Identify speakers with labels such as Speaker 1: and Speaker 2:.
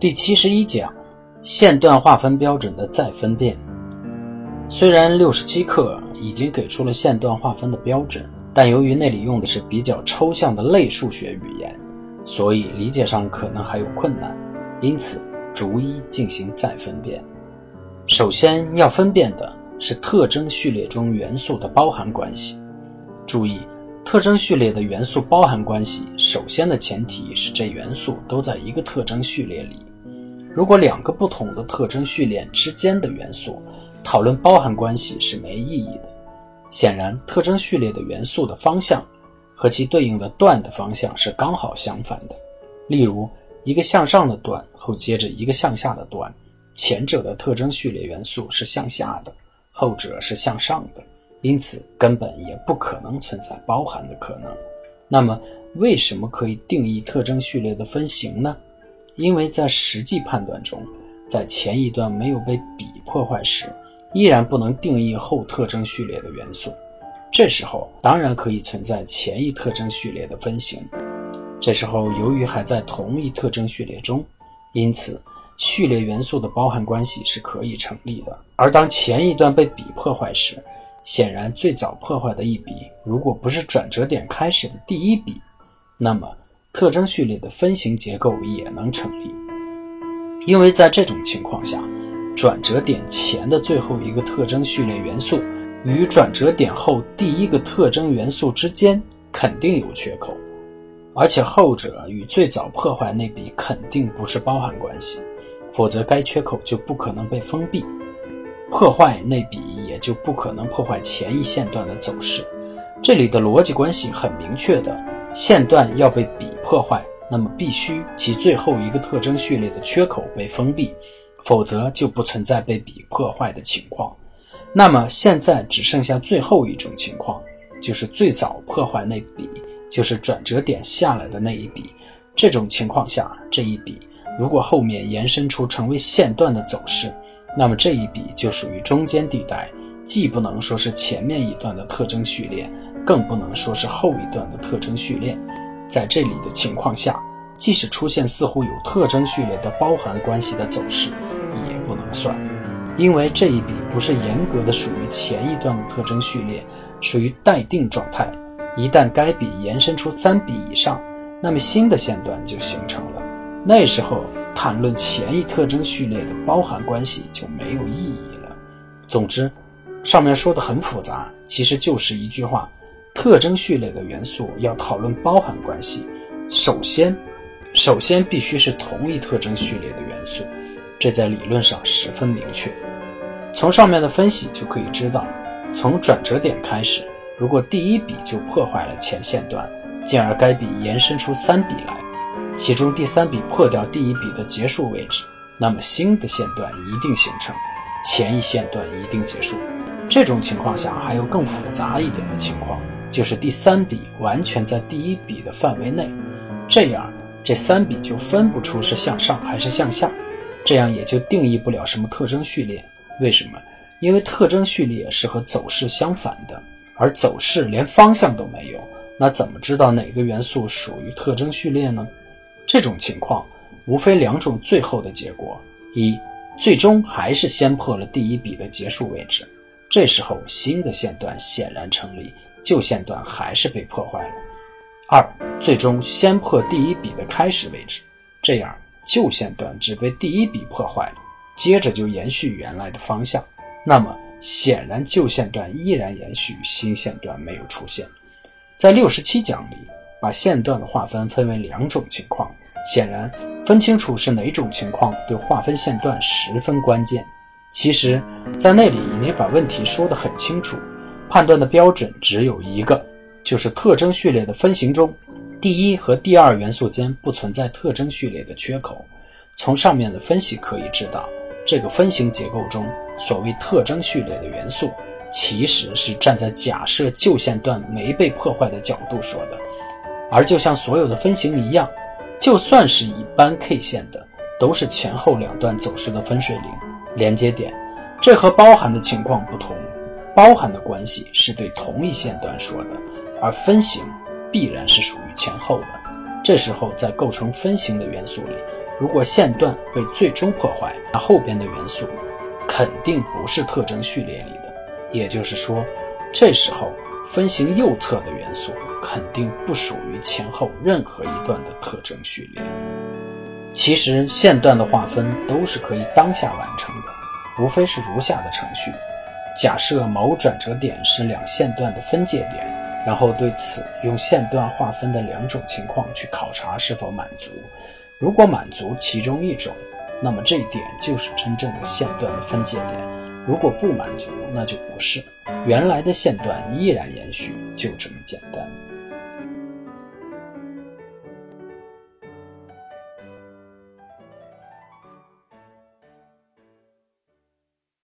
Speaker 1: 第七十一讲，线段划分标准的再分辨。虽然六十七课已经给出了线段划分的标准，但由于那里用的是比较抽象的类数学语言，所以理解上可能还有困难，因此逐一进行再分辨。首先要分辨的是特征序列中元素的包含关系。注意，特征序列的元素包含关系，首先的前提是这元素都在一个特征序列里。如果两个不同的特征序列之间的元素讨论包含关系是没意义的。显然，特征序列的元素的方向和其对应的段的方向是刚好相反的。例如，一个向上的段后接着一个向下的段，前者的特征序列元素是向下的，后者是向上的，因此根本也不可能存在包含的可能。那么，为什么可以定义特征序列的分形呢？因为在实际判断中，在前一段没有被比破坏时，依然不能定义后特征序列的元素。这时候当然可以存在前一特征序列的分形。这时候由于还在同一特征序列中，因此序列元素的包含关系是可以成立的。而当前一段被比破坏时，显然最早破坏的一笔如果不是转折点开始的第一笔，那么。特征序列的分形结构也能成立，因为在这种情况下，转折点前的最后一个特征序列元素与转折点后第一个特征元素之间肯定有缺口，而且后者与最早破坏那笔肯定不是包含关系，否则该缺口就不可能被封闭，破坏那笔也就不可能破坏前一线段的走势。这里的逻辑关系很明确的。线段要被笔破坏，那么必须其最后一个特征序列的缺口被封闭，否则就不存在被笔破坏的情况。那么现在只剩下最后一种情况，就是最早破坏那笔，就是转折点下来的那一笔。这种情况下，这一笔如果后面延伸出成为线段的走势，那么这一笔就属于中间地带，既不能说是前面一段的特征序列。更不能说是后一段的特征序列，在这里的情况下，即使出现似乎有特征序列的包含关系的走势，也不能算，因为这一笔不是严格的属于前一段的特征序列，属于待定状态。一旦该笔延伸出三笔以上，那么新的线段就形成了。那时候谈论前一特征序列的包含关系就没有意义了。总之，上面说的很复杂，其实就是一句话。特征序列的元素要讨论包含关系，首先，首先必须是同一特征序列的元素，这在理论上十分明确。从上面的分析就可以知道，从转折点开始，如果第一笔就破坏了前线段，进而该笔延伸出三笔来，其中第三笔破掉第一笔的结束位置，那么新的线段一定形成，前一线段一定结束。这种情况下还有更复杂一点的情况。就是第三笔完全在第一笔的范围内，这样这三笔就分不出是向上还是向下，这样也就定义不了什么特征序列。为什么？因为特征序列是和走势相反的，而走势连方向都没有，那怎么知道哪个元素属于特征序列呢？这种情况无非两种最后的结果：一，最终还是先破了第一笔的结束位置，这时候新的线段显然成立。旧线段还是被破坏了。二，最终先破第一笔的开始位置，这样旧线段只被第一笔破坏了，接着就延续原来的方向。那么显然旧线段依然延续，新线段没有出现。在六十七讲里，把线段的划分分为两种情况，显然分清楚是哪种情况对划分线段十分关键。其实，在那里已经把问题说得很清楚。判断的标准只有一个，就是特征序列的分形中，第一和第二元素间不存在特征序列的缺口。从上面的分析可以知道，这个分形结构中所谓特征序列的元素，其实是站在假设旧线段没被破坏的角度说的。而就像所有的分形一样，就算是一般 K 线的，都是前后两段走势的分水岭连接点。这和包含的情况不同。包含的关系是对同一线段说的，而分形必然是属于前后的。这时候，在构成分形的元素里，如果线段被最终破坏，那后边的元素肯定不是特征序列里的。也就是说，这时候分形右侧的元素肯定不属于前后任何一段的特征序列。其实线段的划分都是可以当下完成的，无非是如下的程序：假设某转折点是两线段的分界点，然后对此用线段划分的两种情况去考察是否满足。如果满足其中一种，那么这一点就是真正的线段的分界点；如果不满足，那就不是。原来的线段依然延续，就这么简单。